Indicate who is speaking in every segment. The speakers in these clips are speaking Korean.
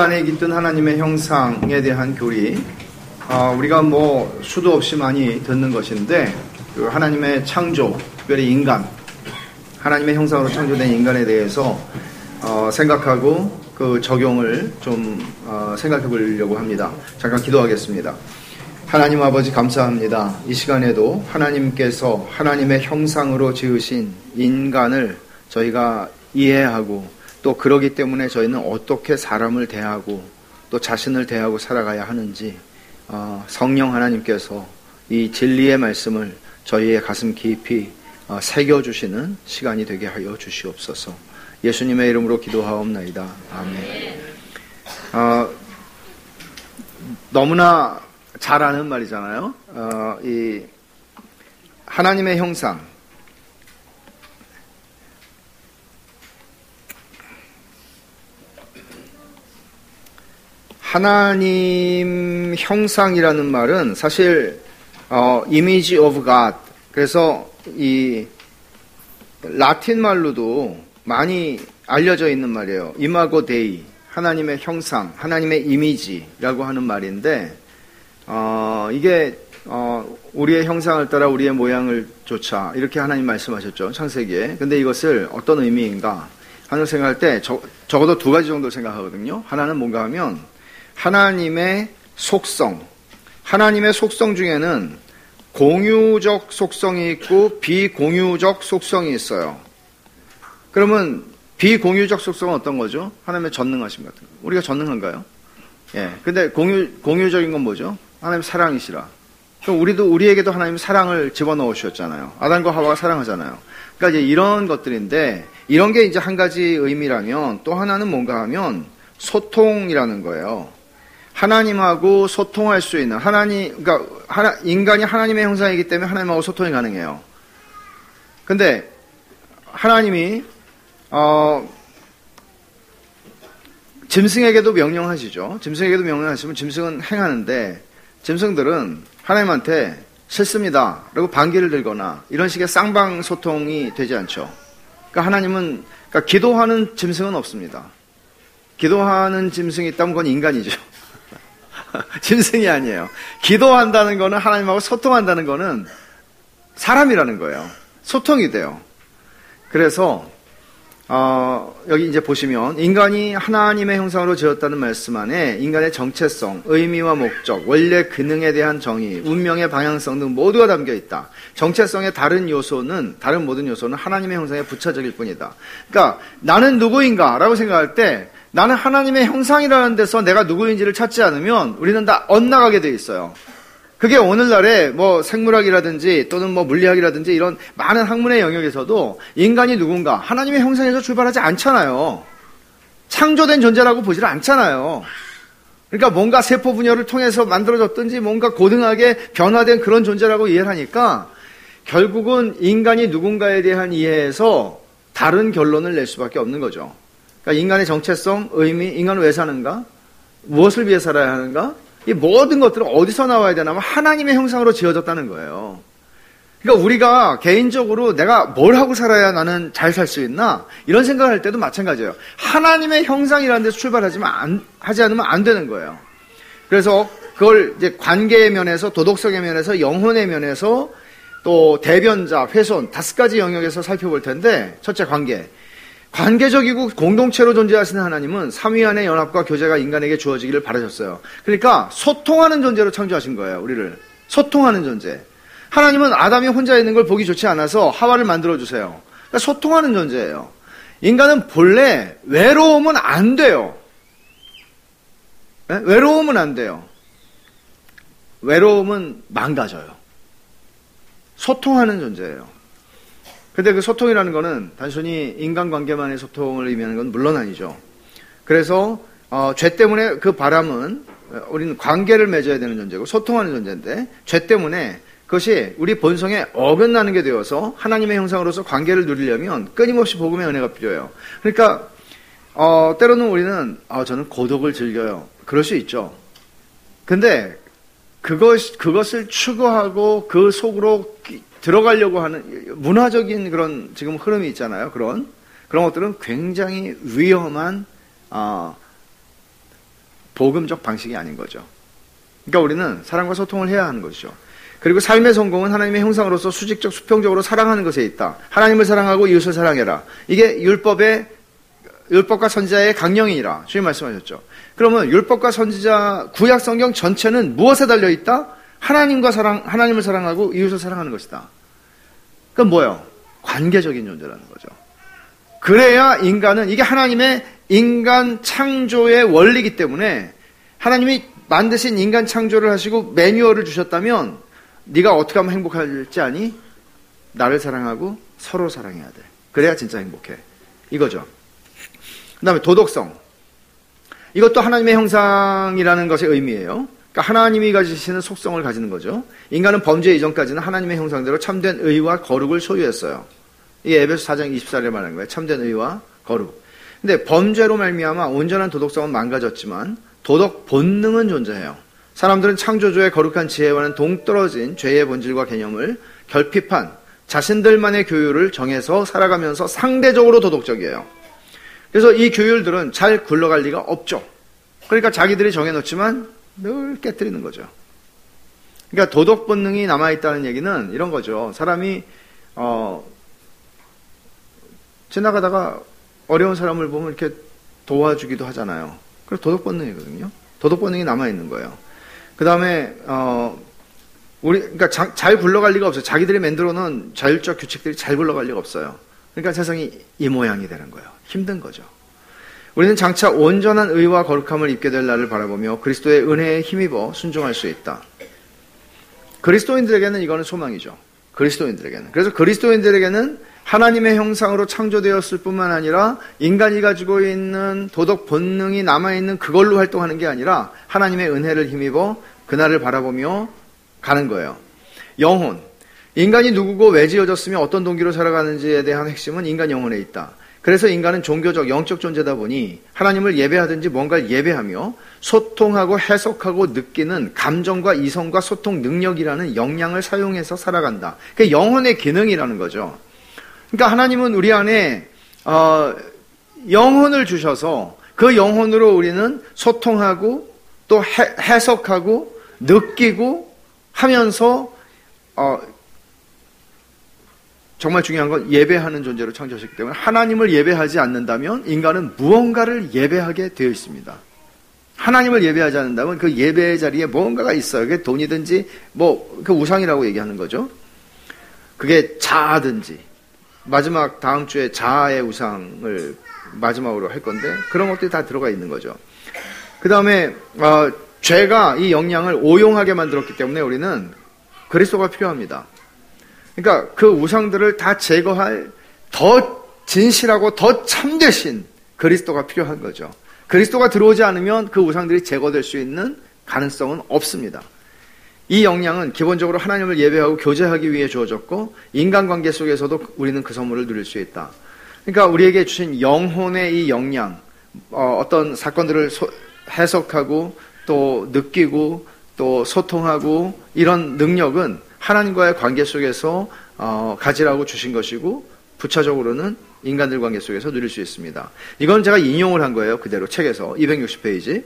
Speaker 1: 안에 깃든 하나님의 형상에 대한 교리, 어, 우리가 뭐 수도 없이 많이 듣는 것인데 그 하나님의 창조, 특별히 인간, 하나님의 형상으로 창조된 인간에 대해서 어, 생각하고 그 적용을 좀 어, 생각해 보려고 합니다. 잠깐 기도하겠습니다. 하나님 아버지 감사합니다. 이 시간에도 하나님께서 하나님의 형상으로 지으신 인간을 저희가 이해하고 또 그러기 때문에 저희는 어떻게 사람을 대하고 또 자신을 대하고 살아가야 하는지 어, 성령 하나님께서 이 진리의 말씀을 저희의 가슴 깊이 어, 새겨주시는 시간이 되게 하여 주시옵소서. 예수님의 이름으로 기도하옵나이다. 아멘. 어, 너무나 잘 아는 말이잖아요. 어, 이 하나님의 형상, 하나님 형상이라는 말은 사실 어, image of God 그래서 이 라틴 말로도 많이 알려져 있는 말이에요. Imago Dei 하나님의 형상, 하나님의 이미지라고 하는 말인데 어, 이게 어, 우리의 형상을 따라 우리의 모양을 쫓아 이렇게 하나님 말씀하셨죠 창세기에. 근데 이것을 어떤 의미인가 하는 생각할 때 저, 적어도 두 가지 정도 생각하거든요. 하나는 뭔가 하면 하나님의 속성, 하나님의 속성 중에는 공유적 속성이 있고 비공유적 속성이 있어요. 그러면 비공유적 속성은 어떤 거죠? 하나님의 전능하심 같은 거. 우리가 전능한가요? 예. 근데 공유, 공유적인 건 뭐죠? 하나님 사랑이시라. 그럼 우리도, 우리에게도 하나님 사랑을 집어넣어 주셨잖아요. 아담과 하와가 사랑하잖아요. 그러니까 이제 이런 것들인데, 이런 게 이제 한 가지 의미라면, 또 하나는 뭔가 하면, 소통이라는 거예요. 하나님하고 소통할 수 있는 하나님 그러니까 하나, 인간이 하나님의 형상이기 때문에 하나님하고 소통이 가능해요. 근데 하나님이 어, 짐승에게도 명령하시죠. 짐승에게도 명령하시면 짐승은 행하는데 짐승들은 하나님한테 싫습니다. 라고 반기를 들거나 이런 식의 쌍방 소통이 되지 않죠. 그러니까 하나님은 그러니까 기도하는 짐승은 없습니다. 기도하는 짐승이 있다면 그건 인간이죠. 짐승이 아니에요. 기도한다는 거는 하나님하고 소통한다는 거는 사람이라는 거예요. 소통이 돼요. 그래서 어, 여기 이제 보시면 인간이 하나님의 형상으로 지었다는 말씀 안에 인간의 정체성, 의미와 목적, 원래 기능에 대한 정의, 운명의 방향성 등 모두가 담겨 있다. 정체성의 다른 요소는 다른 모든 요소는 하나님의 형상에 붙여적일 뿐이다. 그러니까 나는 누구인가라고 생각할 때 나는 하나님의 형상이라는 데서 내가 누구인지를 찾지 않으면 우리는 다 엇나가게 돼 있어요. 그게 오늘날에 뭐 생물학이라든지 또는 뭐 물리학이라든지 이런 많은 학문의 영역에서도 인간이 누군가 하나님의 형상에서 출발하지 않잖아요. 창조된 존재라고 보지를 않잖아요. 그러니까 뭔가 세포 분열을 통해서 만들어졌든지 뭔가 고등하게 변화된 그런 존재라고 이해를 하니까 결국은 인간이 누군가에 대한 이해에서 다른 결론을 낼 수밖에 없는 거죠. 그러니까 인간의 정체성, 의미, 인간은 왜 사는가? 무엇을 위해 살아야 하는가? 이 모든 것들은 어디서 나와야 되냐면 하나님의 형상으로 지어졌다는 거예요. 그러니까 우리가 개인적으로 내가 뭘 하고 살아야 나는 잘 살 수 있나? 이런 생각을 할 때도 마찬가지예요. 하나님의 형상이라는 데서 출발하지만 안, 하지 않으면 안 되는 거예요. 그래서 그걸 이제 관계의 면에서 도덕성의 면에서 영혼의 면에서 또 대변자, 훼손 다섯 가지 영역에서 살펴볼 텐데 첫째 관계. 관계적이고 공동체로 존재하시는 하나님은 삼위 안의 연합과 교제가 인간에게 주어지기를 바라셨어요. 그러니까 소통하는 존재로 창조하신 거예요, 우리를. 소통하는 존재. 하나님은 아담이 혼자 있는 걸 보기 좋지 않아서 하와를 만들어 주세요. 그러니까 소통하는 존재예요. 인간은 본래 외로우면 안 돼요. 네? 외로우면 안 돼요. 외로움은 망가져요. 소통하는 존재예요. 근데 그 소통이라는 거는 단순히 인간관계만의 소통을 의미하는 건 물론 아니죠. 그래서 어, 죄 때문에 그 바람은 우리는 관계를 맺어야 되는 존재고 소통하는 존재인데 죄 때문에 그것이 우리 본성에 어긋나는 게 되어서 하나님의 형상으로서 관계를 누리려면 끊임없이 복음의 은혜가 필요해요. 그러니까 어, 때로는 우리는 아, 저는 고독을 즐겨요. 그럴 수 있죠. 근데 그것, 그것을 추구하고 그 속으로 들어가려고 하는 문화적인 그런 지금 흐름이 있잖아요. 그런 그런 것들은 굉장히 위험한 어, 복음적 방식이 아닌 거죠. 그러니까 우리는 사람과 소통을 해야 하는 것이죠. 그리고 삶의 성공은 하나님의 형상으로서 수직적 수평적으로 사랑하는 것에 있다. 하나님을 사랑하고 이웃을 사랑해라. 이게 율법의 율법과 선지자의 강령이라 주님 말씀하셨죠. 그러면 율법과 선지자 구약 성경 전체는 무엇에 달려 있다? 하나님과 사랑 하나님을 사랑하고 이웃을 사랑하는 것이다. 그건 뭐예요? 관계적인 존재라는 거죠. 그래야 인간은 이게 하나님의 인간 창조의 원리이기 때문에 하나님이 만드신 인간 창조를 하시고 매뉴얼을 주셨다면 네가 어떻게 하면 행복할지 아니? 나를 사랑하고 서로 사랑해야 돼. 그래야 진짜 행복해. 이거죠. 그 다음에 도덕성. 이것도 하나님의 형상이라는 것의 의미예요. 그러니까 하나님이 가지시는 속성을 가지는 거죠. 인간은 범죄 이전까지는 하나님의 형상대로 참된 의와 거룩을 소유했어요. 이게 에베소 4장 24절에 말하는 거예요. 참된 의와 거룩. 근데 범죄로 말미암아 온전한 도덕성은 망가졌지만 도덕 본능은 존재해요. 사람들은 창조주의 거룩한 지혜와는 동떨어진 죄의 본질과 개념을 결핍한 자신들만의 교율을 정해서 살아가면서 상대적으로 도덕적이에요. 그래서 이 교율들은 잘 굴러갈 리가 없죠. 그러니까 자기들이 정해놓지만 늘 깨뜨리는 거죠. 그러니까 도덕 본능이 남아있다는 얘기는 이런 거죠. 사람이, 어, 지나가다가 어려운 사람을 보면 이렇게 도와주기도 하잖아요. 그래서 도덕 본능이거든요. 도덕 본능이 남아있는 거예요. 그 다음에, 어, 우리, 그러니까 자, 잘 굴러갈 리가 없어요. 자기들이 만들어 놓은 자율적 규칙들이 잘 굴러갈 리가 없어요. 그러니까 세상이 이 모양이 되는 거예요. 힘든 거죠. 우리는 장차 온전한 의와 거룩함을 입게 될 날을 바라보며 그리스도의 은혜에 힘입어 순종할 수 있다. 그리스도인들에게는 이거는 소망이죠. 그리스도인들에게는. 그래서 그리스도인들에게는 하나님의 형상으로 창조되었을 뿐만 아니라 인간이 가지고 있는 도덕 본능이 남아있는 그걸로 활동하는 게 아니라 하나님의 은혜를 힘입어 그날을 바라보며 가는 거예요. 영혼. 인간이 누구고 왜 지어졌으며 어떤 동기로 살아가는지에 대한 핵심은 인간 영혼에 있다. 그래서 인간은 종교적 영적 존재다 보니 하나님을 예배하든지 뭔가를 예배하며 소통하고 해석하고 느끼는 감정과 이성과 소통 능력이라는 역량을 사용해서 살아간다. 그게 영혼의 기능이라는 거죠. 그러니까 하나님은 우리 안에 어, 영혼을 주셔서 그 영혼으로 우리는 소통하고 또 해, 해석하고 느끼고 하면서 어, 정말 중요한 건 예배하는 존재로 창조하셨기 때문에 하나님을 예배하지 않는다면 인간은 무언가를 예배하게 되어 있습니다. 하나님을 예배하지 않는다면 그 예배의 자리에 무언가가 있어요. 그게 돈이든지 뭐 그 우상이라고 얘기하는 거죠. 그게 자아든지 마지막 다음 주에 자아의 우상을 마지막으로 할 건데 그런 것들이 다 들어가 있는 거죠. 그 다음에 어, 죄가 이 영향을 오용하게 만들었기 때문에 우리는 그리스도가 필요합니다. 그러니까 그 우상들을 다 제거할 더 진실하고 더 참되신 그리스도가 필요한 거죠. 그리스도가 들어오지 않으면 그 우상들이 제거될 수 있는 가능성은 없습니다. 이 역량은 기본적으로 하나님을 예배하고 교제하기 위해 주어졌고 인간관계 속에서도 우리는 그 선물을 누릴 수 있다. 그러니까 우리에게 주신 영혼의 이 역량, 어, 떤 사건들을 소, 해석하고 또 느끼고 또 소통하고 이런 능력은 하나님과의 관계 속에서 어, 가지라고 주신 것이고 부차적으로는 인간들 관계 속에서 누릴 수 있습니다. 이건 제가 인용을 한 거예요. 그대로 책에서 260페이지.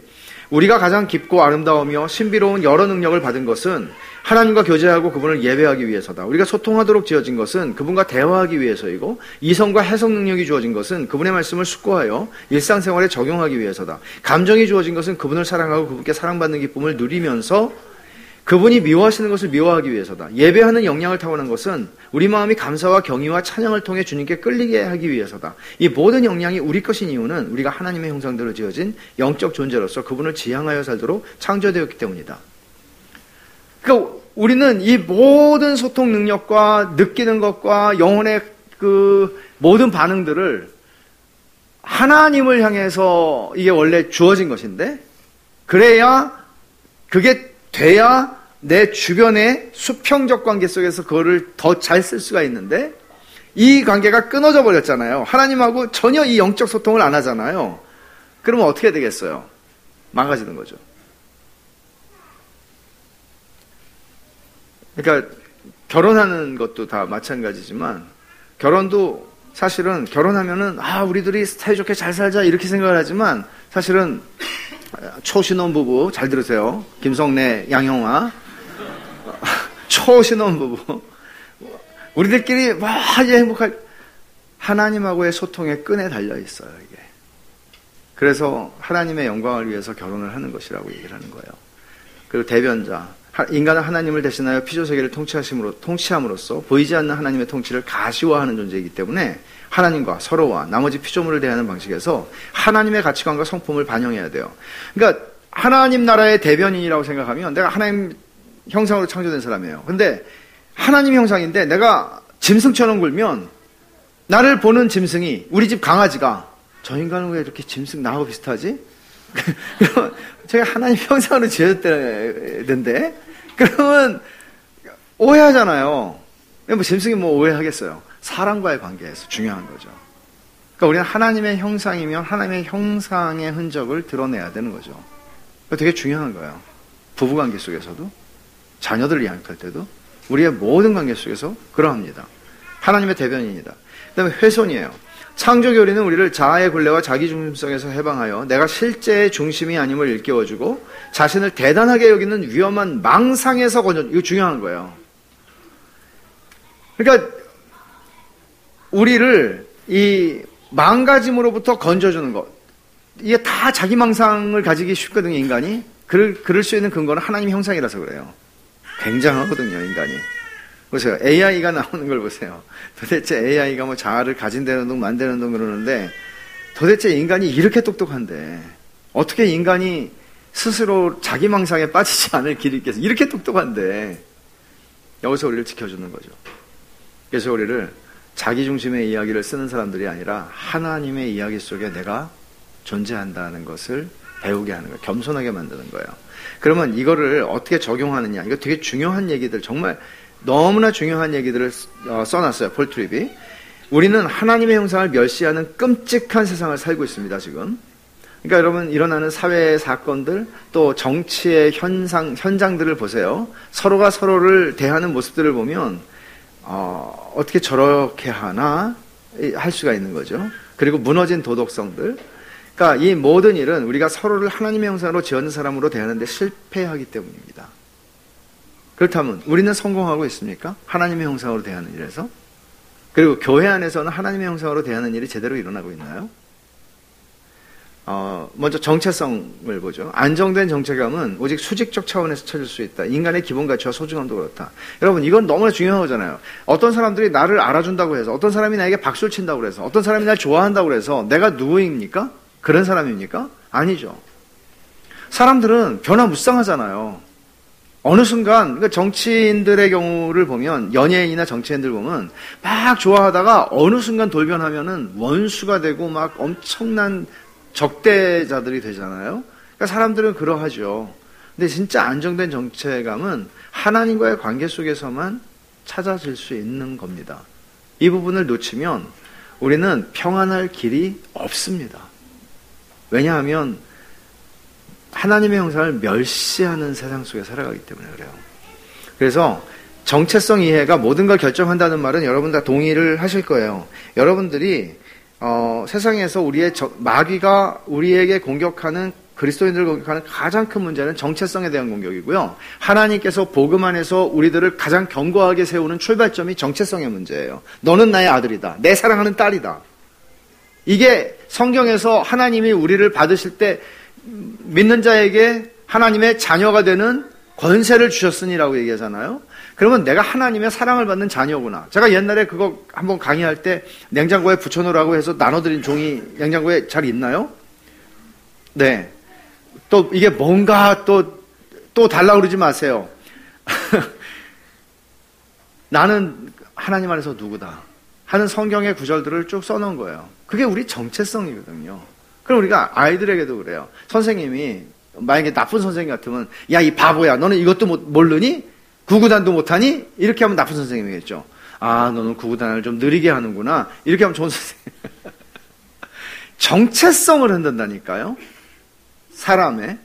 Speaker 1: 우리가 가장 깊고 아름다우며 신비로운 여러 능력을 받은 것은 하나님과 교제하고 그분을 예배하기 위해서다. 우리가 소통하도록 지어진 것은 그분과 대화하기 위해서이고 이성과 해석 능력이 주어진 것은 그분의 말씀을 숙고하여 일상생활에 적용하기 위해서다. 감정이 주어진 것은 그분을 사랑하고 그분께 사랑받는 기쁨을 누리면서 그분이 미워하시는 것을 미워하기 위해서다. 예배하는 역량을 타고난 것은 우리 마음이 감사와 경의와 찬양을 통해 주님께 끌리게 하기 위해서다. 이 모든 역량이 우리 것인 이유는 우리가 하나님의 형상대로 지어진 영적 존재로서 그분을 지향하여 살도록 창조되었기 때문이다. 그러니까 우리는 이 모든 소통 능력과 느끼는 것과 영혼의 그 모든 반응들을 하나님을 향해서 이게 원래 주어진 것인데 그래야 그게 돼야 내 주변의 수평적 관계 속에서 그거를 더 잘 쓸 수가 있는데 이 관계가 끊어져 버렸잖아요. 하나님하고 전혀 이 영적 소통을 안 하잖아요. 그러면 어떻게 되겠어요? 망가지는 거죠. 그러니까 결혼하는 것도 다 마찬가지지만 결혼도 사실은 결혼하면은 아 우리들이 사이좋게 잘 살자 이렇게 생각을 하지만 사실은 초신혼 부부 잘 들으세요. 김성래, 양형화 초신혼 부부 우리들끼리 뭐 아주 행복할 하나님하고의 소통의 끈에 달려 있어요 이게. 그래서 하나님의 영광을 위해서 결혼을 하는 것이라고 얘기를 하는 거예요. 그리고 대변자 인간은 하나님을 대신하여 피조 세계를 통치하심으로 통치함으로써 보이지 않는 하나님의 통치를 가시화하는 존재이기 때문에 하나님과 서로와 나머지 피조물을 대하는 방식에서 하나님의 가치관과 성품을 반영해야 돼요. 그러니까 하나님 나라의 대변인이라고 생각하면 내가 하나님 형상으로 창조된 사람이에요. 근데 하나님 형상인데 내가 짐승처럼 굴면 나를 보는 짐승이 우리 집 강아지가 저 인간은 왜 이렇게 짐승 나하고 비슷하지? 그럼 제가 하나님 형상으로 지었는데 그러면 오해하잖아요. 뭐 짐승이 뭐 오해하겠어요. 사람과의 관계에서 중요한 거죠. 그러니까 우리는 하나님의 형상이면 하나님의 형상의 흔적을 드러내야 되는 거죠. 되게 중요한 거예요. 부부 관계 속에서도 자녀들을 양육할 때도 우리의 모든 관계 속에서 그러합니다. 하나님의 대변인이다. 그 다음에 훼손이에요. 창조교리는 우리를 자아의 굴레와 자기중심성에서 해방하여 내가 실제의 중심이 아님을 일깨워주고 자신을 대단하게 여기는 위험한 망상에서 건져, 이거 중요한 거예요. 그러니까 우리를 이 망가짐으로부터 건져주는 것. 이게 다 자기 망상을 가지기 쉽거든요, 인간이. 그럴, 그럴 수 있는 근거는 하나님 형상이라서 그래요. 굉장하거든요, 인간이. 보세요. AI가 나오는 걸 보세요. 도대체 AI가 뭐 자아를 가진다는 둥, 만드는 둥 그러는데 도대체 인간이 이렇게 똑똑한데 어떻게 인간이 스스로 자기 망상에 빠지지 않을 길이 있겠어. 이렇게 똑똑한데 여기서 우리를 지켜주는 거죠. 그래서 우리를 자기 중심의 이야기를 쓰는 사람들이 아니라 하나님의 이야기 속에 내가 존재한다는 것을 배우게 하는 거예요. 겸손하게 만드는 거예요. 그러면 이거를 어떻게 적용하느냐. 이거 되게 중요한 얘기들, 정말 너무나 중요한 얘기들을 어, 써놨어요. 폴트립이. 우리는 하나님의 형상을 멸시하는 끔찍한 세상을 살고 있습니다, 지금. 그러니까 여러분 일어나는 사회 사건들 또 정치의 현상 현장들을 보세요. 서로가 서로를 대하는 모습들을 보면 어, 어떻게 저렇게 하나 할 수가 있는 거죠. 그리고 무너진 도덕성들. 그러니까 이 모든 일은 우리가 서로를 하나님의 형상으로 지은 사람으로 대하는데 실패하기 때문입니다. 그렇다면 우리는 성공하고 있습니까? 하나님의 형상으로 대하는 일에서? 그리고 교회 안에서는 하나님의 형상으로 대하는 일이 제대로 일어나고 있나요? 어, 먼저 정체성을 보죠. 안정된 정체감은 오직 수직적 차원에서 찾을 수 있다. 인간의 기본 가치와 소중함도 그렇다. 여러분, 이건 너무나 중요한 거잖아요. 어떤 사람들이 나를 알아준다고 해서, 어떤 사람이 나에게 박수를 친다고 해서, 어떤 사람이 날 좋아한다고 해서, 내가 누구입니까? 그런 사람입니까? 아니죠. 사람들은 변화무쌍하잖아요. 어느 순간 그러니까 정치인들의 경우를 보면 연예인이나 정치인들 보면 막 좋아하다가 어느 순간 돌변하면은 원수가 되고 막 엄청난 적대자들이 되잖아요. 그러니까 사람들은 그러하죠. 근데 진짜 안정된 정체감은 하나님과의 관계 속에서만 찾아질 수 있는 겁니다. 이 부분을 놓치면 우리는 평안할 길이 없습니다. 왜냐하면 하나님의 형상을 멸시하는 세상 속에 살아가기 때문에 그래요. 그래서 정체성 이해가 모든 걸 결정한다는 말은 여러분 다 동의를 하실 거예요. 여러분들이 어, 세상에서 우리의 저, 마귀가 우리에게 공격하는 그리스도인들을 공격하는 가장 큰 문제는 정체성에 대한 공격이고요. 하나님께서 복음 안에서 우리들을 가장 견고하게 세우는 출발점이 정체성의 문제예요. 너는 나의 아들이다. 내 사랑하는 딸이다. 이게 성경에서 하나님이 우리를 받으실 때 믿는 자에게 하나님의 자녀가 되는 권세를 주셨으니라고 얘기하잖아요. 그러면 내가 하나님의 사랑을 받는 자녀구나. 제가 옛날에 그거 한번 강의할 때 냉장고에 붙여놓으라고 해서 나눠드린 종이 냉장고에 잘 있나요? 네. 또 이게 뭔가 또, 또 달라고 그러지 마세요. 나는 하나님 안에서 누구다. 하는 성경의 구절들을 쭉 써놓은 거예요. 그게 우리 정체성이거든요. 그럼 우리가 아이들에게도 그래요. 선생님이 만약에 나쁜 선생님 같으면 야 이 바보야 너는 이것도 못, 모르니? 구구단도 못하니? 이렇게 하면 나쁜 선생님이겠죠. 아 너는 구구단을 좀 느리게 하는구나. 이렇게 하면 좋은 선생님. 정체성을 흔든다니까요. 사람의.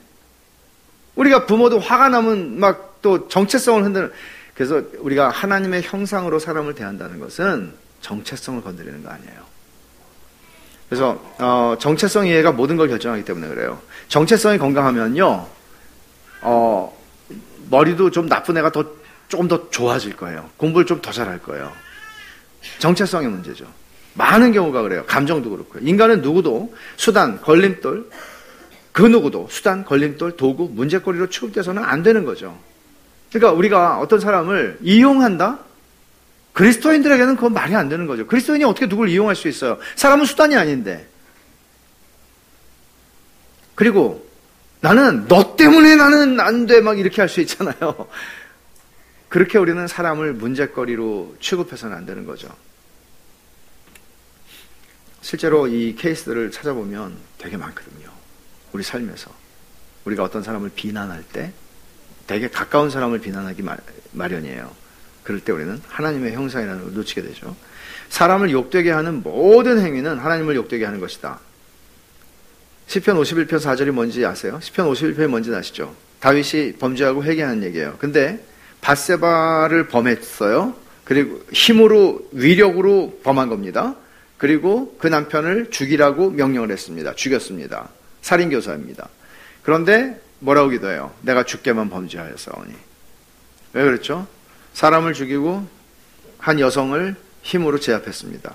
Speaker 1: 우리가 부모도 화가 나면 막 또 정체성을 흔드는. 그래서 우리가 하나님의 형상으로 사람을 대한다는 것은 정체성을 건드리는 거 아니에요. 그래서 어, 정체성 이해가 모든 걸 결정하기 때문에 그래요. 정체성이 건강하면요, 어, 머리도 좀 나쁜 애가 더 조금 더 좋아질 거예요. 공부를 좀 더 잘할 거예요. 정체성의 문제죠. 많은 경우가 그래요. 감정도 그렇고요. 인간은 누구도 수단, 걸림돌, 그 누구도 수단, 걸림돌, 도구, 문제거리로 취급돼서는 안 되는 거죠. 그러니까 우리가 어떤 사람을 이용한다? 그리스도인들에게는 그건 말이 안 되는 거죠. 그리스도인이 어떻게 누굴 이용할 수 있어요? 사람은 수단이 아닌데. 그리고 나는 너 때문에 나는 안 돼 막 이렇게 할 수 있잖아요. 그렇게 우리는 사람을 문제거리로 취급해서는 안 되는 거죠. 실제로 이 케이스들을 찾아보면 되게 많거든요. 우리 삶에서. 우리가 어떤 사람을 비난할 때 되게 가까운 사람을 비난하기 마련이에요. 그럴 때 우리는 하나님의 형상이라는 걸 놓치게 되죠. 사람을 욕되게 하는 모든 행위는 하나님을 욕되게 하는 것이다. 10편 51편 4절이 뭔지 아세요? 10편 51편이 뭔지 아시죠? 다윗이 범죄하고 회개하는 얘기예요. 근데 바세바를 범했어요. 그리고 힘으로 위력으로 범한 겁니다. 그리고 그 남편을 죽이라고 명령을 했습니다. 죽였습니다. 살인교사입니다. 그런데 뭐라고 기도해요? 내가 죽게만 범죄하였사오니. 왜 그랬죠? 사람을 죽이고 한 여성을 힘으로 제압했습니다.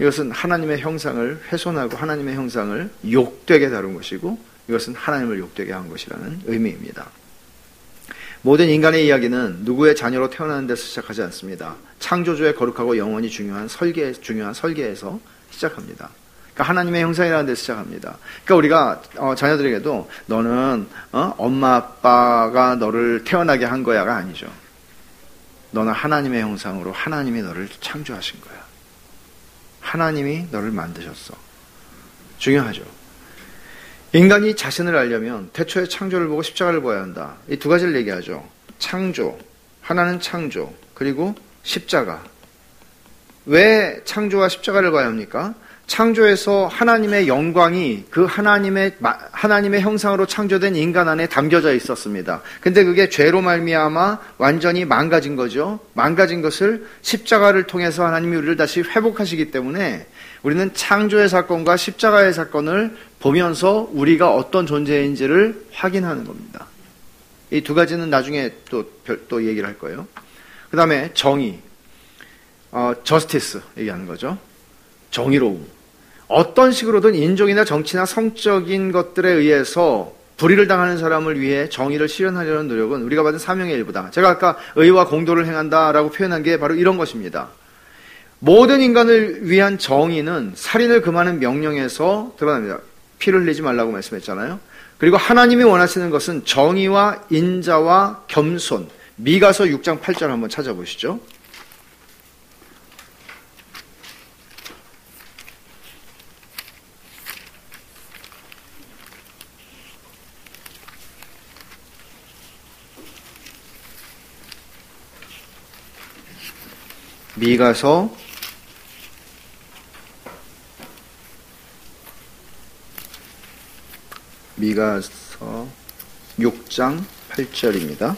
Speaker 1: 이것은 하나님의 형상을 훼손하고 하나님의 형상을 욕되게 다룬 것이고 이것은 하나님을 욕되게 한 것이라는 의미입니다. 모든 인간의 이야기는 누구의 자녀로 태어나는 데서 시작하지 않습니다. 창조주의 거룩하고 영원히 중요한 설계, 중요한 설계에서 시작합니다. 그러니까 하나님의 형상이라는 데서 시작합니다. 그러니까 우리가 어, 자녀들에게도 너는 어? 엄마 아빠가 너를 태어나게 한 거야가 아니죠. 너는 하나님의 형상으로 하나님이 너를 창조하신 거야. 하나님이 너를 만드셨어. 중요하죠. 인간이 자신을 알려면 태초의 창조를 보고 십자가를 보아야 한다. 이 두 가지를 얘기하죠. 창조, 하나는 창조, 그리고 십자가. 왜 창조와 십자가를 봐야 합니까? 창조에서 하나님의 영광이 그 하나님의 하나님의 형상으로 창조된 인간 안에 담겨져 있었습니다. 근데 그게 죄로 말미암아 완전히 망가진 거죠. 망가진 것을 십자가를 통해서 하나님이 우리를 다시 회복하시기 때문에 우리는 창조의 사건과 십자가의 사건을 보면서 우리가 어떤 존재인지를 확인하는 겁니다. 이 두 가지는 나중에 또, 또 얘기를 할 거예요. 그 다음에 정의, 어, 저스티스 얘기하는 거죠. 정의로움. 어떤 식으로든 인종이나 정치나 성적인 것들에 의해서 불의를 당하는 사람을 위해 정의를 실현하려는 노력은 우리가 받은 사명의 일부다. 제가 아까 의와 공도를 행한다라고 표현한 게 바로 이런 것입니다. 모든 인간을 위한 정의는 살인을 금하는 명령에서 드러납니다. 피를 흘리지 말라고 말씀했잖아요. 그리고 하나님이 원하시는 것은 정의와 인자와 겸손. 미가서 6장 8절 한번 찾아보시죠. 미가서 미가서 6장 8절입니다.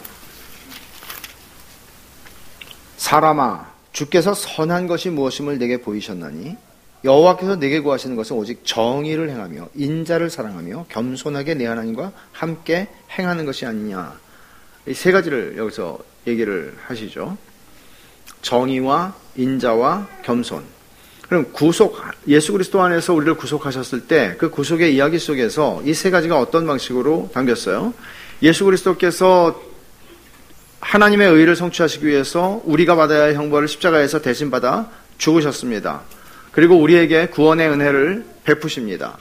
Speaker 1: 사람아 주께서 선한 것이 무엇임을 내게 보이셨나니 여호와께서 내게 구하시는 것은 오직 정의를 행하며 인자를 사랑하며 겸손하게 내 하나님과 함께 행하는 것이 아니냐. 이 세 가지를 여기서 얘기를 하시죠. 정의와 인자와 겸손. 그럼 구속 예수 그리스도 안에서 우리를 구속하셨을 때 그 구속의 이야기 속에서 이 세 가지가 어떤 방식으로 담겼어요? 예수 그리스도께서 하나님의 의를 성취하시기 위해서 우리가 받아야 할 형벌을 십자가에서 대신 받아 죽으셨습니다. 그리고 우리에게 구원의 은혜를 베푸십니다.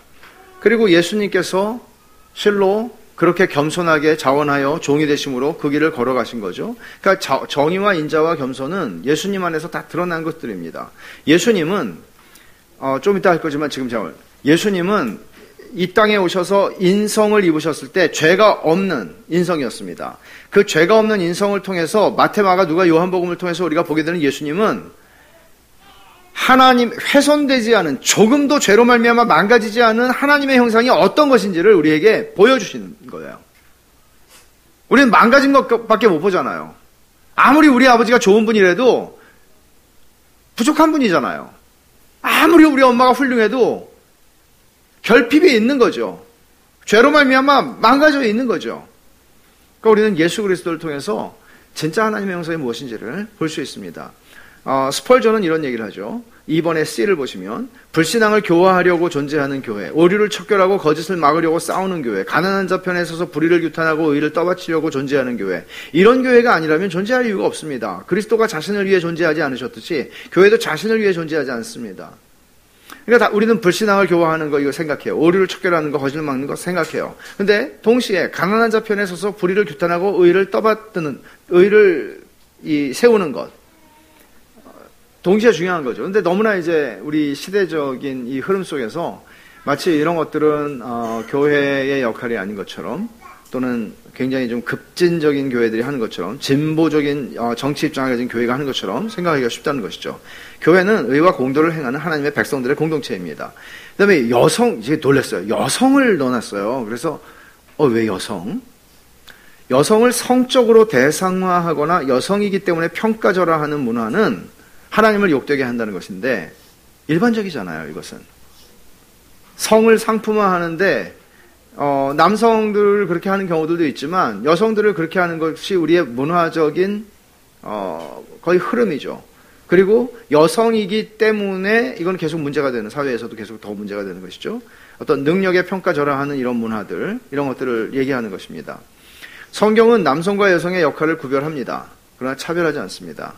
Speaker 1: 그리고 예수님께서 실로 그렇게 겸손하게 자원하여 종이 되심으로 그 길을 걸어가신 거죠. 그러니까 정의와 인자와 겸손은 예수님 안에서 다 드러난 것들입니다. 예수님은 어, 좀 이따 할 거지만 지금 제가 예수님은 이 땅에 오셔서 인성을 입으셨을 때 죄가 없는 인성이었습니다. 그 죄가 없는 인성을 통해서 마테마가 누가 요한복음을 통해서 우리가 보게 되는 예수님은 하나님 훼손되지 않은 조금도 죄로 말미암아 망가지지 않은 하나님의 형상이 어떤 것인지를 우리에게 보여주시는 거예요. 우리는 망가진 것밖에 못 보잖아요. 아무리 우리 아버지가 좋은 분이라도 부족한 분이잖아요. 아무리 우리 엄마가 훌륭해도 결핍이 있는 거죠. 죄로 말미암아 망가져 있는 거죠. 그러니까 우리는 예수 그리스도를 통해서 진짜 하나님의 형상이 무엇인지를 볼 수 있습니다. 어, 스펄전은 이런 얘기를 하죠. 2번의 C를 보시면 불신앙을 교화하려고 존재하는 교회, 오류를 척결하고 거짓을 막으려고 싸우는 교회, 가난한 자 편에 서서 불의를 규탄하고 의를 떠받치려고 존재하는 교회. 이런 교회가 아니라면 존재할 이유가 없습니다. 그리스도가 자신을 위해 존재하지 않으셨듯이 교회도 자신을 위해 존재하지 않습니다. 그러니까 다 우리는 불신앙을 교화하는 거 이거 생각해요. 오류를 척결하는 거, 거짓을 막는 거 생각해요. 근데 동시에 가난한 자 편에 서서 불의를 규탄하고 의를 떠받드는 의를 이 세우는 것. 동시에 중요한 거죠. 근데 너무나 이제 우리 시대적인 이 흐름 속에서 마치 이런 것들은 어, 교회의 역할이 아닌 것처럼 또는 굉장히 좀 급진적인 교회들이 하는 것처럼 진보적인 어, 정치 입장을 가진 교회가 하는 것처럼 생각하기가 쉽다는 것이죠. 교회는 의와 공도를 행하는 하나님의 백성들의 공동체입니다. 그다음에 여성 이제 놀랐어요. 여성을 넣어놨어요. 그래서 어, 왜 여성? 여성을 성적으로 대상화하거나 여성이기 때문에 평가절하하는 문화는 하나님을 욕되게 한다는 것인데 일반적이잖아요. 이것은 성을 상품화하는데 어, 남성들 그렇게 하는 경우들도 있지만 여성들을 그렇게 하는 것이 우리의 문화적인 어, 거의 흐름이죠. 그리고 여성이기 때문에 이건 계속 문제가 되는 사회에서도 계속 더 문제가 되는 것이죠. 어떤 능력의 평가절하하는 이런 문화들 이런 것들을 얘기하는 것입니다. 성경은 남성과 여성의 역할을 구별합니다. 그러나 차별하지 않습니다.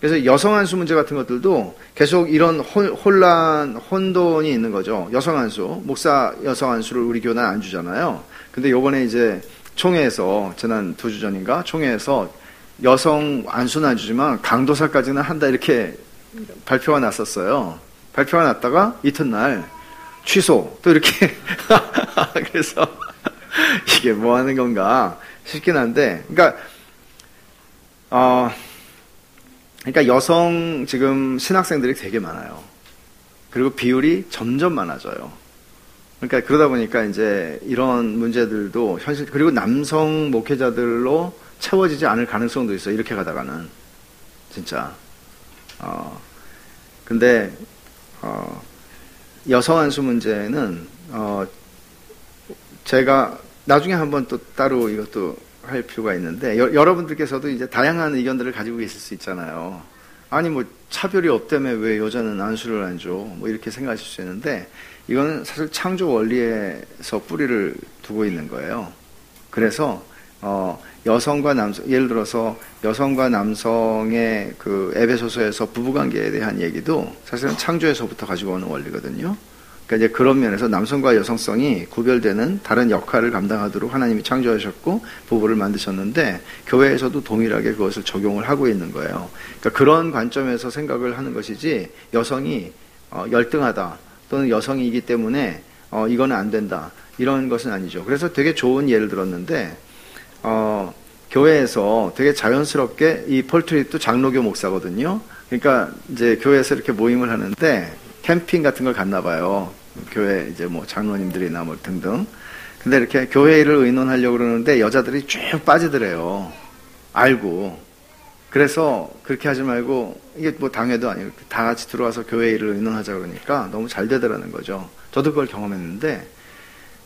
Speaker 1: 그래서 여성 한수 문제 같은 것들도 계속 이런 혼란, 혼돈이 있는 거죠. 여성 한수, 목사 여성 한수를 우리 교회는 안 주잖아요. 근데 요번에 이제 총회에서, 지난 두 주 전인가? 총회에서 여성 안수는 안 주지만 강도사까지는 한다 이렇게 발표가 났었어요. 발표가 났다가 이튿날 취소. 또 이렇게. 그래서 이게 뭐 하는 건가 싶긴 한데, 그러니까, 어, 그러니까 여성 지금 신학생들이 되게 많아요. 그리고 비율이 점점 많아져요. 그러니까 그러다 보니까 이제 이런 문제들도 현실 그리고 남성 목회자들로 채워지지 않을 가능성도 있어. 요 이렇게 가다가는 진짜. 어 근데 어 여성 한수 문제는 어 제가 나중에 한번 또 따로 이것도 할 필요가 있는데 여, 러분들께서도 이제 다양한 의견들을 가지고 계실 수 있잖아요. 아니 뭐 차별이 없다며 왜 여자는 안수를 안 줘? 뭐 이렇게 생각하실 수 있는데 이거는 사실 창조 원리에서 뿌리를 두고 있는 거예요. 그래서 어, 여성과 남성 예를 들어서 여성과 남성의 그 에베소서에서 부부관계에 대한 얘기도 사실은 창조에서부터 가지고 오는 원리거든요. 그러니까 이제 그런 면에서 남성과 여성성이 구별되는 다른 역할을 감당하도록 하나님이 창조하셨고 부부를 만드셨는데 교회에서도 동일하게 그것을 적용을 하고 있는 거예요. 그러니까 그런 관점에서 생각을 하는 것이지 여성이 어, 열등하다 또는 여성이기 때문에 어, 이거는 안 된다 이런 것은 아니죠. 그래서 되게 좋은 예를 들었는데 어, 교회에서 되게 자연스럽게 이 폴트리도 장로교 목사거든요. 그러니까 이제 교회에서 이렇게 모임을 하는데 캠핑 같은 걸 갔나 봐요. 교회 이제 뭐 장로님들이나 뭐 등등. 근데 이렇게 교회를 의논하려고 그러는데 여자들이 쭉 빠지더래요. 알고. 그래서 그렇게 하지 말고 이게 뭐 당회도 아니고 다 같이 들어와서 교회 일을 의논하자 그러니까 너무 잘 되더라는 거죠. 저도 그걸 경험했는데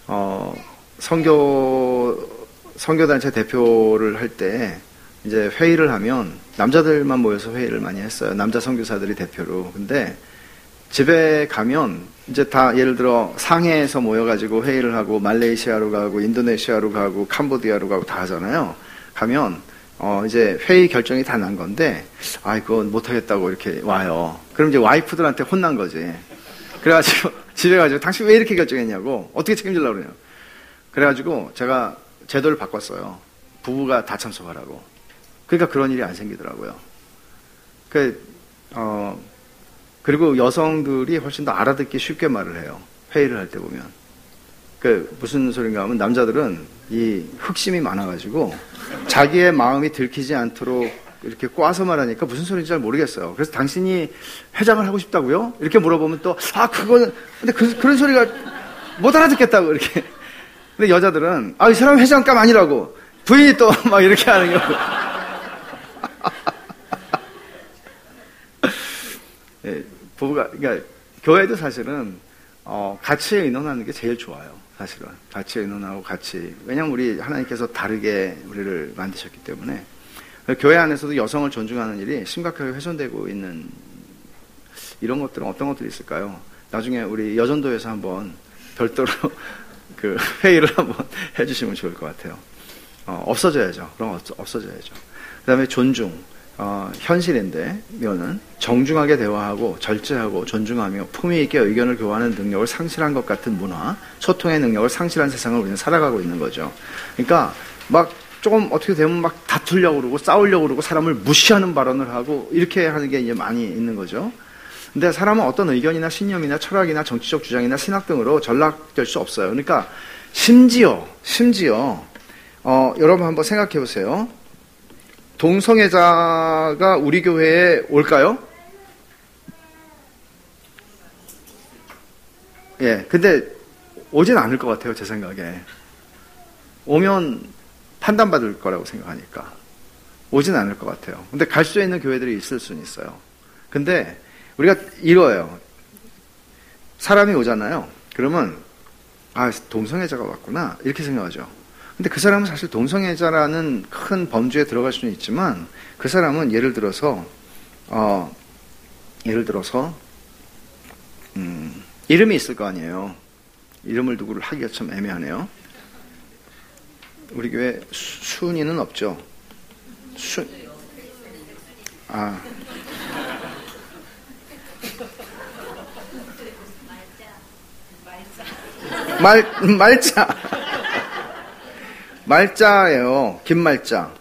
Speaker 1: 어 선교 선교 단체 대표를 할 때 이제 회의를 하면 남자들만 모여서 회의를 많이 했어요. 남자 선교사들이 대표로. 근데 집에 가면 이제 다 예를 들어 상해에서 모여가지고 회의를 하고 말레이시아로 가고 인도네시아로 가고 캄보디아로 가고 다 하잖아요. 가면 어 이제 회의 결정이 다 난 건데 아 이거 못하겠다고 이렇게 와요. 그럼 이제 와이프들한테 혼난 거지. 그래가지고 집에 가지고 당신 왜 이렇게 결정했냐고 어떻게 책임질라고 그러냐. 그래가지고 제가 제도를 바꿨어요. 부부가 다 참석하라고. 그러니까 그런 일이 안 생기더라고요. 그, 어, 그리고 여성들이 훨씬 더 알아듣기 쉽게 말을 해요. 회의를 할 때 보면. 그 무슨 소린가 하면 남자들은 이 흑심이 많아가지고 자기의 마음이 들키지 않도록 이렇게 꽈서 말하니까 무슨 소리인지 잘 모르겠어요. 그래서 당신이 회장을 하고 싶다고요? 이렇게 물어보면 또, 아, 그거는, 근데 그, 그런 소리가 못 알아듣겠다고 이렇게. 근데 여자들은, 아, 이 사람 회장감 아니라고. 부인이 또 막 이렇게 하는 경우. 예, 부부가, 그러니까 교회도 사실은 어, 같이 의논하는 게 제일 좋아요. 사실은 같이 의논하고 같이 왜냐하면 우리 하나님께서 다르게 우리를 만드셨기 때문에 교회 안에서도 여성을 존중하는 일이 심각하게 훼손되고 있는 이런 것들은 어떤 것들이 있을까요? 나중에 우리 여전도에서 한번 별도로 그 회의를 한번 해주시면 좋을 것 같아요. 어, 없어져야죠. 그럼 없어져야죠. 그 다음에 존중. 어, 현실인데 묘는 정중하게 대화하고 절제하고 존중하며 품위 있게 의견을 교환하는 능력을 상실한 것 같은 문화, 소통의 능력을 상실한 세상을 우리는 살아가고 있는 거죠. 그러니까 막 조금 어떻게 되면 막 다투려고 그러고 싸우려고 그러고 사람을 무시하는 발언을 하고 이렇게 하는 게 이제 많이 있는 거죠. 근데 사람은 어떤 의견이나 신념이나 철학이나 정치적 주장이나 신학 등으로 전락될 수 없어요. 그러니까 심지어 심지어 어, 여러분 한번 생각해 보세요. 동성애자가 우리 교회에 올까요? 예, 근데 오진 않을 것 같아요, 제 생각에. 오면 판단받을 거라고 생각하니까. 오진 않을 것 같아요. 근데 갈 수 있는 교회들이 있을 수는 있어요. 근데 우리가 이거예요. 사람이 오잖아요. 그러면, 아, 동성애자가 왔구나. 이렇게 생각하죠. 근데 그 사람은 사실 동성애자라는 큰 범주에 들어갈 수는 있지만 그 사람은 예를 들어서 어 예를 들어서 음 이름이 있을 거 아니에요. 이름을 누구를 하기가 참 애매하네요. 우리 교회 순이는 없죠. 순. 아. 말, 말자. 말자예요. 김말자.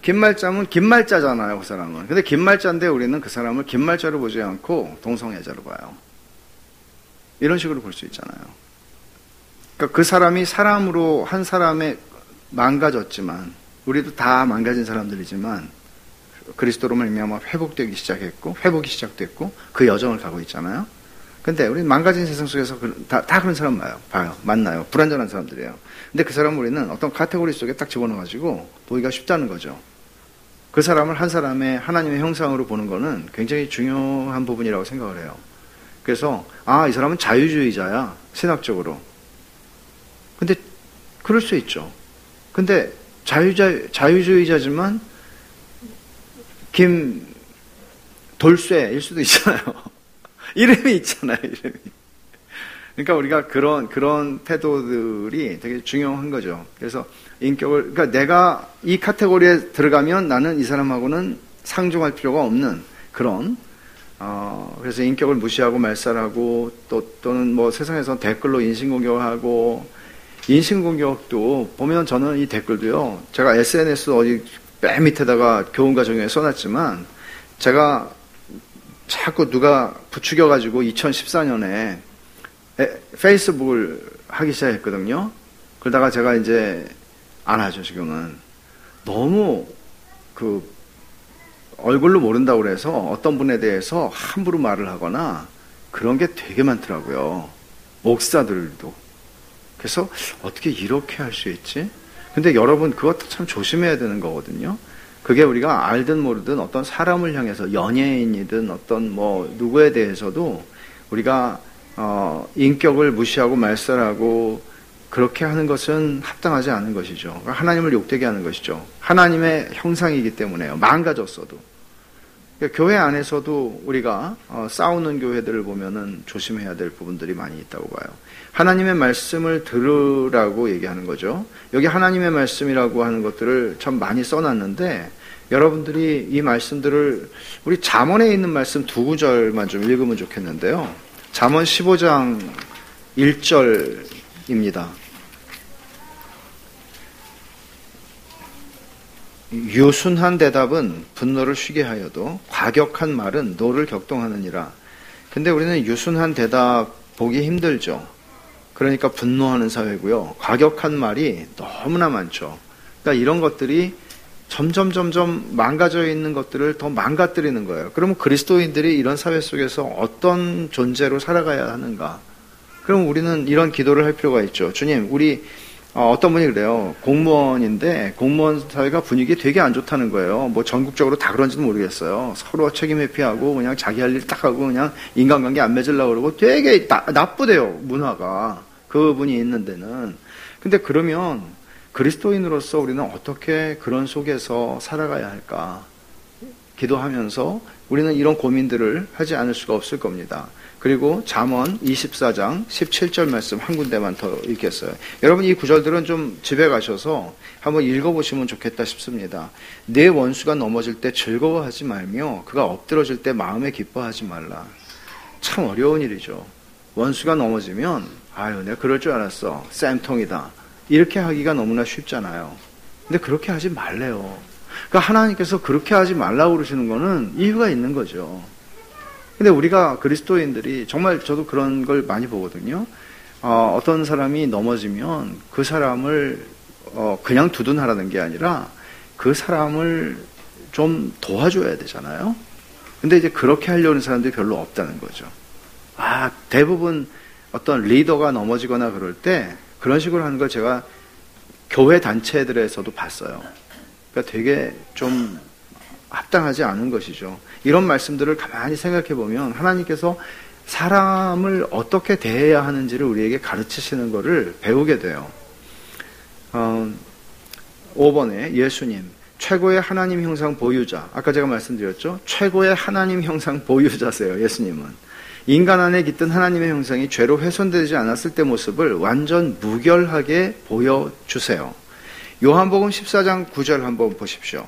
Speaker 1: 김말자면 김말자잖아요, 그 사람은. 근데 김말자인데 우리는 그 사람을 김말자로 보지 않고 동성애자로 봐요. 이런 식으로 볼 수 있잖아요. 그러니까 그 사람이 사람으로 한 사람의 망가졌지만 우리도 다 망가진 사람들이지만 그리스도로 말미암아 회복되기 시작했고 회복이 시작됐고 그 여정을 가고 있잖아요. 근데 우리 망가진 세상 속에서 그, 다, 다 그런 사람 봐요. 봐요. 만나요. 불안전한 사람들이에요. 근데 그 사람 우리는 어떤 카테고리 속에 딱 집어넣어가지고 보기가 쉽다는 거죠. 그 사람을 한 사람의 하나님의 형상으로 보는 거는 굉장히 중요한 부분이라고 생각을 해요. 그래서, 아, 이 사람은 자유주의자야. 신학적으로. 근데, 그럴 수 있죠. 근데, 자유자, 자유주의자지만, 김, 돌쇠일 수도 있잖아요. 이름이 있잖아요, 이름이. 그러니까 우리가 그런, 그런 태도들이 되게 중요한 거죠. 그래서 인격을, 그러니까 내가 이 카테고리에 들어가면 나는 이 사람하고는 상종할 필요가 없는 그런, 어, 그래서 인격을 무시하고 말살하고 또, 또는 뭐 세상에서 댓글로 인신공격하고 인신공격도 보면 저는 이 댓글도요, 제가 SNS 어디 맨 밑에다가 교훈과 정의에 써놨지만 제가 자꾸 누가 부추겨가지고 2014년에 페이스북을 하기 시작했거든요. 그러다가 제가 이제 안 하죠, 지금은. 너무 그 얼굴로 모른다고 그래서 어떤 분에 대해서 함부로 말을 하거나 그런 게 되게 많더라고요. 목사들도. 그래서 어떻게 이렇게 할 수 있지? 근데 여러분 그것도 참 조심해야 되는 거거든요. 그게 우리가 알든 모르든 어떤 사람을 향해서 연예인이든 어떤 뭐 누구에 대해서도 우리가 어, 인격을 무시하고 말살하고 그렇게 하는 것은 합당하지 않은 것이죠. 그러니까 하나님을 욕되게 하는 것이죠. 하나님의 형상이기 때문에요. 망가졌어도. 그러니까 교회 안에서도 우리가 어, 싸우는 교회들을 보면은 조심해야 될 부분들이 많이 있다고 봐요. 하나님의 말씀을 들으라고 얘기하는 거죠. 여기 하나님의 말씀이라고 하는 것들을 참 많이 써놨는데 여러분들이 이 말씀들을 우리 잠언에 있는 말씀 두 구절만 좀 읽으면 좋겠는데요. 잠언 15장 1절입니다. 유순한 대답은 분노를 쉬게 하여도 과격한 말은 노를 격동하느니라. 근데 우리는 유순한 대답 보기 힘들죠. 그러니까 분노하는 사회고요. 과격한 말이 너무나 많죠. 그러니까 이런 것들이 점점 점점 망가져 있는 것들을 더 망가뜨리는 거예요. 그러면 그리스도인들이 이런 사회 속에서 어떤 존재로 살아가야 하는가? 그럼 우리는 이런 기도를 할 필요가 있죠. 주님, 우리 어, 떤 분이 그래요. 공무원인데 공무원 사회가 분위기 되게 안 좋다는 거예요. 뭐 전국적으로 다 그런지도 모르겠어요. 서로 책임 회피하고 그냥 자기 할 일 딱 하고 그냥 인간관계 안 맺으려고 그러고 되게 나, 나쁘대요. 문화가. 그분이 있는 데는. 근데 그러면 그리스도인으로서 우리는 어떻게 그런 속에서 살아가야 할까? 기도하면서 우리는 이런 고민들을 하지 않을 수가 없을 겁니다. 그리고 잠언 24장 17절 말씀 한 군데만 더 읽겠어요. 여러분 이 구절들은 좀 집에 가셔서 한번 읽어보시면 좋겠다 싶습니다. 내 원수가 넘어질 때 즐거워하지 말며 그가 엎드러질 때 마음에 기뻐하지 말라. 참 어려운 일이죠. 원수가 넘어지면 아유 내가 그럴 줄 알았어. 쌤통이다. 이렇게 하기가 너무나 쉽잖아요. 근데 그렇게 하지 말래요. 그러니까 하나님께서 그렇게 하지 말라고 그러시는 거는 이유가 있는 거죠. 근데 우리가 그리스도인들이 정말 저도 그런 걸 많이 보거든요. 어, 떤 사람이 넘어지면 그 사람을 어, 그냥 두둔하라는 게 아니라 그 사람을 좀 도와줘야 되잖아요. 근데 이제 그렇게 하려는 사람들이 별로 없다는 거죠. 아, 대부분 어떤 리더가 넘어지거나 그럴 때 그런 식으로 하는 걸 제가 교회 단체들에서도 봤어요. 그러니까 되게 좀 합당하지 않은 것이죠. 이런 말씀들을 가만히 생각해 보면 하나님께서 사람을 어떻게 대해야 하는지를 우리에게 가르치시는 것을 배우게 돼요. 어, 5번에 예수님, 최고의 하나님 형상 보유자. 아까 제가 말씀드렸죠? 최고의 하나님 형상 보유자세요, 예수님은. 인간 안에 깃든 하나님의 형상이 죄로 훼손되지 않았을 때 모습을 완전 무결하게 보여주세요. 요한복음 14장 9절 한번 보십시오.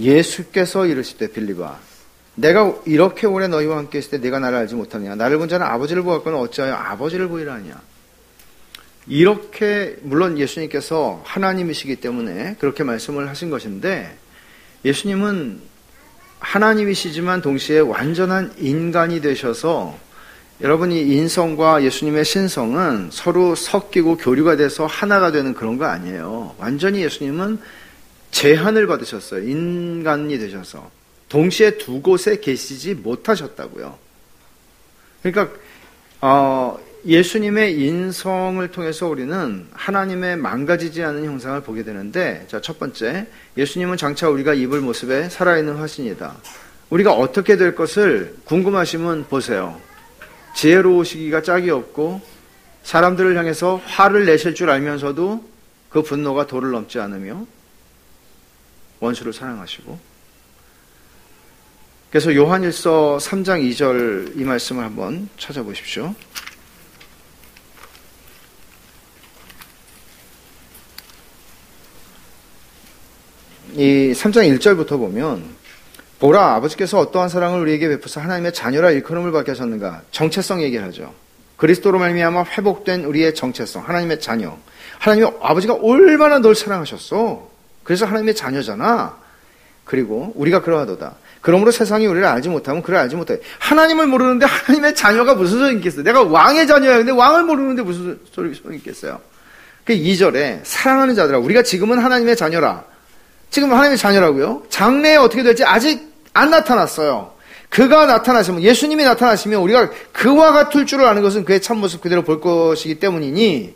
Speaker 1: 예수께서 이르시되 빌리바 내가 이렇게 오래 너희와 함께 있을 때 내가 나를 알지 못하느냐 나를 본 자는 아버지를 보았거나 어찌하여 아버지를 보이라 하냐 이렇게 물론 예수님께서 하나님이시기 때문에 그렇게 말씀을 하신 것인데 예수님은 하나님이시지만 동시에 완전한 인간이 되셔서 여러분이 인성과 예수님의 신성은 서로 섞이고 교류가 돼서 하나가 되는 그런 거 아니에요. 완전히 예수님은 제한을 받으셨어요. 인간이 되셔서. 동시에 두 곳에 계시지 못하셨다고요. 그러니까 어, 예수님의 인성을 통해서 우리는 하나님의 망가지지 않은 형상을 보게 되는데 자, 첫 번째 예수님은 장차 우리가 입을 모습에 살아있는 화신이다. 우리가 어떻게 될 것을 궁금하시면 보세요. 지혜로우시기가 짝이 없고 사람들을 향해서 화를 내실 줄 알면서도 그 분노가 도를 넘지 않으며 원수를 사랑하시고 그래서 요한일서 3장 2절 이 말씀을 한번 찾아보십시오. 이 3장 1절부터 보면 보라 아버지께서 어떠한 사랑을 우리에게 베푸사 하나님의 자녀라 일컬음을 받게 하셨는가 정체성 얘기를 하죠. 그리스도로 말미암아 회복된 우리의 정체성 하나님의 자녀 하나님의 아버지가 얼마나 널 사랑하셨어. 그래서 하나님의 자녀잖아. 그리고 우리가 그러하도다. 그러므로 세상이 우리를 알지 못하면 그를 알지 못해. 하나님을 모르는데 하나님의 자녀가 무슨 소리 있겠어요? 내가 왕의 자녀야. 근데 왕을 모르는데 무슨 소리 있겠어요? 그 2절에 사랑하는 자들아. 우리가 지금은 하나님의 자녀라. 지금 하나님의 자녀라고요. 장래에 어떻게 될지 아직 안 나타났어요. 그가 나타나시면 예수님이 나타나시면 우리가 그와 같을 줄을 아는 것은 그의 참모습 그대로 볼 것이기 때문이니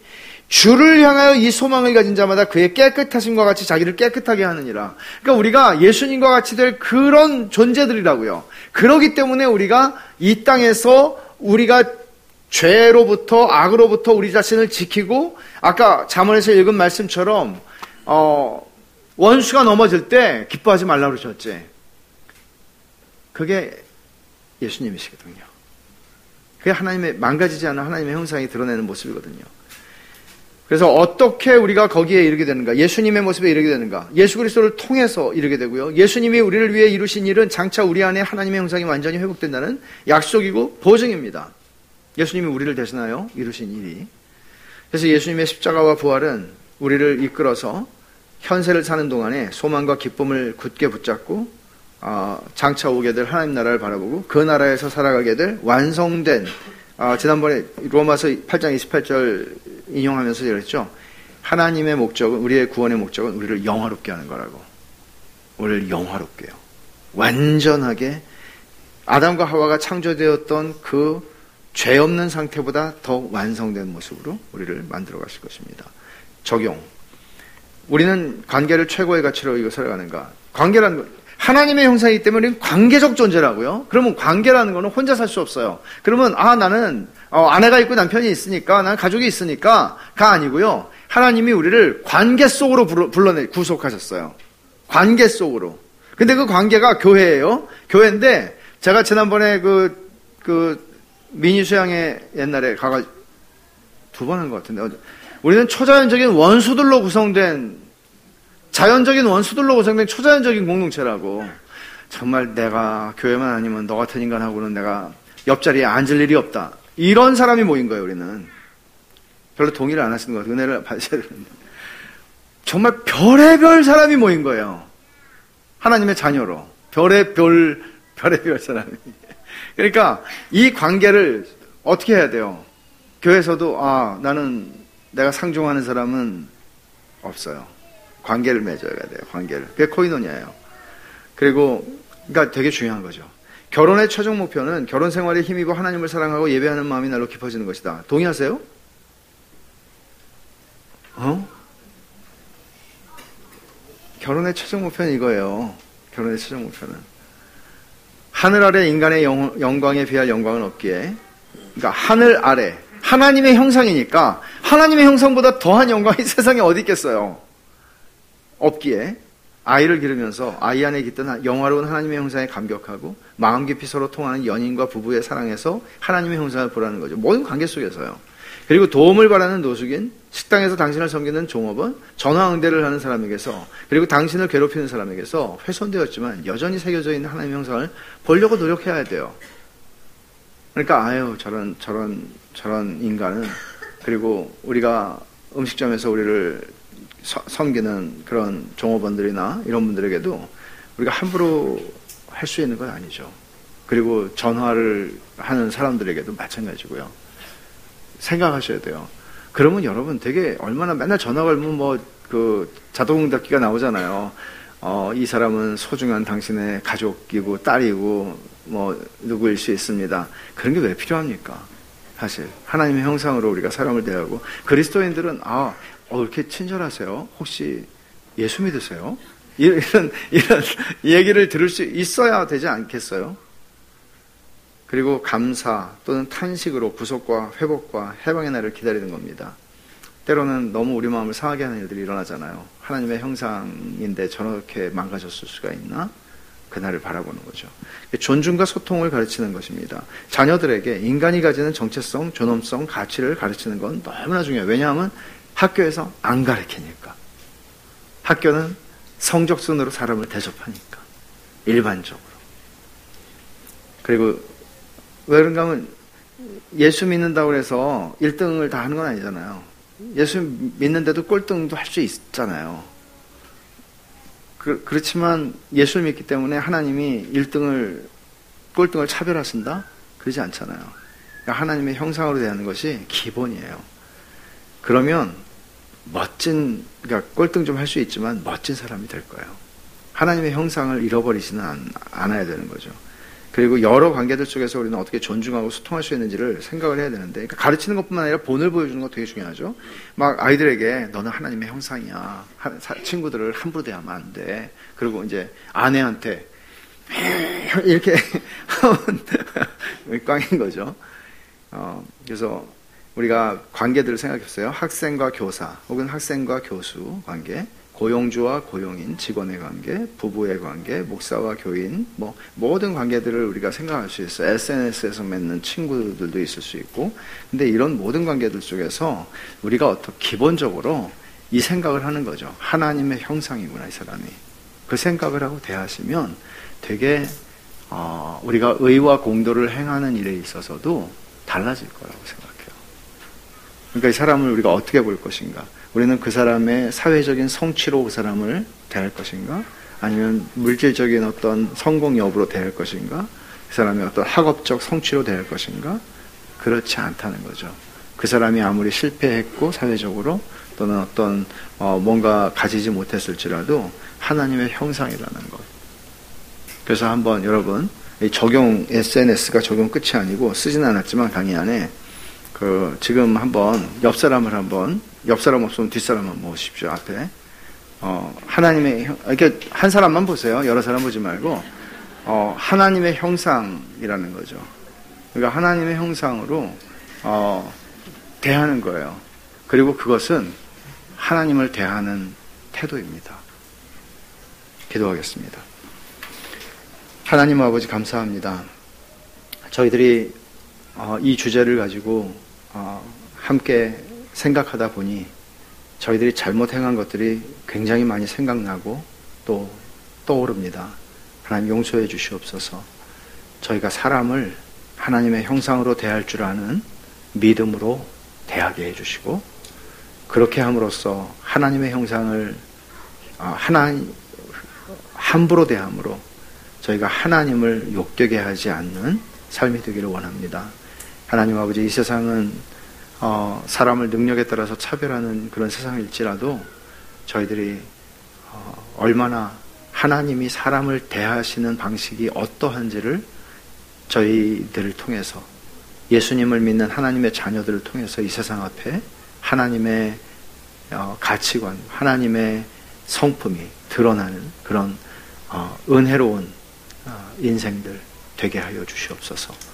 Speaker 1: 주를 향하여 이 소망을 가진 자마다 그의 깨끗하심과 같이 자기를 깨끗하게 하느니라. 그러니까 우리가 예수님과 같이 될 그런 존재들이라고요. 그러기 때문에 우리가 이 땅에서 우리가 죄로부터 악으로부터 우리 자신을 지키고 아까 자문에서 읽은 말씀처럼 어, 원수가 넘어질 때 기뻐하지 말라 그러셨지. 그게 예수님이시거든요. 그게 하나님의 망가지지 않은 하나님의 형상이 드러내는 모습이거든요. 그래서 어떻게 우리가 거기에 이르게 되는가? 예수님의 모습에 이르게 되는가? 예수 그리스도를 통해서 이르게 되고요. 예수님이 우리를 위해 이루신 일은 장차 우리 안에 하나님의 형상이 완전히 회복된다는 약속이고 보증입니다. 예수님이 우리를 대신하여 이루신 일이. 그래서 예수님의 십자가와 부활은 우리를 이끌어서 현세를 사는 동안에 소망과 기쁨을 굳게 붙잡고 어, 장차 오게 될 하나님 나라를 바라보고 그 나라에서 살아가게 될 완성된 어, 지난번에 로마서 8장 28절 인용하면서 그랬죠. 하나님의 목적은 우리의 구원의 목적은 우리를 영화롭게 하는 거라고. 우리를 영화롭게요. 완전하게 아담과 하와가 창조되었던 그 죄 없는 상태보다 더 완성된 모습으로 우리를 만들어 가실 것입니다. 적용. 우리는 관계를 최고의 가치로 이거 살아가는가? 건 하나님의 형상이기 때문에 관계적 존재라고요. 그러면 관계라는 거는 혼자 살 수 없어요. 그러면 아 나는 어, 아내가 있고 남편이 있으니까 나는 가족이 있으니까가 아니고요. 하나님이 우리를 관계 속으로 불러내 구속하셨어요. 관계 속으로. 근데 그 관계가 교회예요. 교회인데 제가 지난번에 그, 그, 미니 수양에 옛날에 가가 두 번 한 것 같은데. 우리는 초자연적인 원수들로 구성된, 자연적인 원수들로 구성된 초자연적인 공동체라고. 정말 내가 교회만 아니면 너 같은 인간하고는 내가 옆자리에 앉을 일이 없다. 이런 사람이 모인 거예요, 우리는. 별로 동의를 안 하시는 것 같아요. 은혜를 받으셔야 되는데. 정말 별의별 사람이 모인 거예요. 하나님의 자녀로. 별의 별, 별의별 사람이. 그러니까 이 관계를 어떻게 해야 돼요? 교회에서도 아 나는 내가 상종하는 사람은 없어요. 관계를 맺어야 돼요. 관계를. 그게 코이노니아예요. 그리고 그러니까 되게 중요한 거죠. 결혼의 최종 목표는 결혼 생활에 힘입어 하나님을 사랑하고 예배하는 마음이 날로 깊어지는 것이다. 동의하세요? 어? 결혼의 최종 목표는 이거예요. 결혼의 최종 목표는. 하늘 아래 인간의 영, 광에 비할 영광은 없기에 그러니까 하늘 아래 하나님의 형상이니까 하나님의 형상보다 더한 영광이 세상에 어디 있겠어요? 없기에 아이를 기르면서 아이 안에 깃든 영화로운 하나님의 형상에 감격하고 마음 깊이 서로 통하는 연인과 부부의 사랑에서 하나님의 형상을 보라는 거죠. 모든 관계 속에서요. 그리고 도움을 바라는 노숙인, 식당에서 당신을 섬기는 종업원, 전화 응대를 하는 사람에게서, 그리고 당신을 괴롭히는 사람에게서 훼손되었지만 여전히 새겨져 있는 하나님의 형상을 보려고 노력해야 돼요. 그러니까 아유 저런 저런 저런 인간은 그리고 우리가 음식점에서 우리를 서, 섬기는 그런 종업원들이나 이런 분들에게도 우리가 함부로 할 수 있는 건 아니죠. 그리고 전화를 하는 사람들에게도 마찬가지고요. 생각하셔야 돼요. 그러면 여러분 되게 얼마나 맨날 전화 걸면 뭐 그 자동응답기가 나오잖아요. 어, 이 사람은 소중한 당신의 가족이고 딸이고 뭐 누구일 수 있습니다. 그런 게 왜 필요합니까? 사실 하나님의 형상으로 우리가 사람을 대하고 그리스도인들은 아 어, 이렇게 친절하세요? 혹시 예수 믿으세요? 이런 이런 얘기를 들을 수 있어야 되지 않겠어요? 그리고 감사 또는 탄식으로 구속과 회복과 해방의 날을 기다리는 겁니다. 때로는 너무 우리 마음을 상하게 하는 일들이 일어나잖아요. 하나님의 형상인데 저렇게 망가졌을 수가 있나? 그날을 바라보는 거죠. 존중과 소통을 가르치는 것입니다. 자녀들에게 인간이 가지는 정체성, 존엄성, 가치를 가르치는 건 너무나 중요해요. 왜냐하면 학교에서 안 가르치니까. 학교는 성적순으로 사람을 대접하니까. 일반적으로. 그리고 왜 그런가 하면 예수 믿는다고 해서 1등을 다 하는 건 아니잖아요. 예수 믿는데도 꼴등도 할 수 있잖아요. 그, 렇지만 예수를 믿기 때문에 하나님이 1등을, 꼴등을 차별하신다? 그러지 않잖아요. 그러니까 하나님의 형상으로 대하는 것이 기본이에요. 그러면 멋진, 그러니까 꼴등 좀 할 수 있지만 멋진 사람이 될 거예요. 하나님의 형상을 잃어버리지는 않, 않아야 되는 거죠. 그리고 여러 관계들 속에서 우리는 어떻게 존중하고 소통할 수 있는지를 생각을 해야 되는데 그러니까 가르치는 것뿐만 아니라 본을 보여주는 것 되게 중요하죠. 막 아이들에게 너는 하나님의 형상이야. 친구들을 함부로 대하면 안 돼. 그리고 이제 아내한테 이렇게 하면 꽝인 거죠. 어, 그래서 우리가 관계들을 생각했어요. 학생과 교사 혹은 학생과 교수 관계. 고용주와 고용인, 직원의 관계, 부부의 관계, 목사와 교인, 뭐 모든 관계들을 우리가 생각할 수 있어요. SNS에서 맺는 친구들도 있을 수 있고, 근데 이런 모든 관계들 속에서 우리가 어떻게 기본적으로 이 생각을 하는 거죠. 하나님의 형상이구나 이 사람이. 그 생각을 하고 대하시면 되게 어, 우리가 의와 공도를 행하는 일에 있어서도 달라질 거라고 생각해요. 그러니까 이 사람을 우리가 어떻게 볼 것인가? 우리는 그 사람의 사회적인 성취로 그 사람을 대할 것인가? 아니면 물질적인 어떤 성공 여부로 대할 것인가? 그 사람의 어떤 학업적 성취로 대할 것인가? 그렇지 않다는 거죠. 그 사람이 아무리 실패했고 사회적으로 또는 어떤 어 뭔가 가지지 못했을지라도 하나님의 형상이라는 것. 그래서 한번 여러분 이 적용 SNS가 적용 끝이 아니고 쓰진 않았지만 강의 안에 그 지금 한번 옆 사람을 한번 옆 사람 없으면 뒷 사람 한번 모으십시오 앞에. 어 하나님의 형- 이렇게 한 사람만 보세요. 여러 사람 보지 말고. 어 하나님의 형상이라는 거죠. 그러니까 하나님의 형상으로 어 대하는 거예요. 그리고 그것은 하나님을 대하는 태도입니다. 기도하겠습니다. 하나님 아버지 감사합니다. 저희들이 어, 이 주제를 가지고 어, 함께 생각하다 보니 저희들이 잘못 행한 것들이 굉장히 많이 생각나고 또 떠오릅니다. 하나님 용서해 주시옵소서. 저희가 사람을 하나님의 형상으로 대할 줄 아는 믿음으로 대하게 해주시고 그렇게 함으로써 하나님의 형상을 어, 하나님 함부로 대함으로 저희가 하나님을 욕되게 하지 않는 삶이 되기를 원합니다. 하나님 아버지 이 세상은 어, 사람을 능력에 따라서 차별하는 그런 세상일지라도 저희들이 어, 얼마나 하나님이 사람을 대하시는 방식이 어떠한지를 저희들을 통해서 예수님을 믿는 하나님의 자녀들을 통해서 이 세상 앞에 하나님의 어, 가치관, 하나님의 성품이 드러나는 그런 어, 은혜로운 어, 인생들 되게 하여 주시옵소서.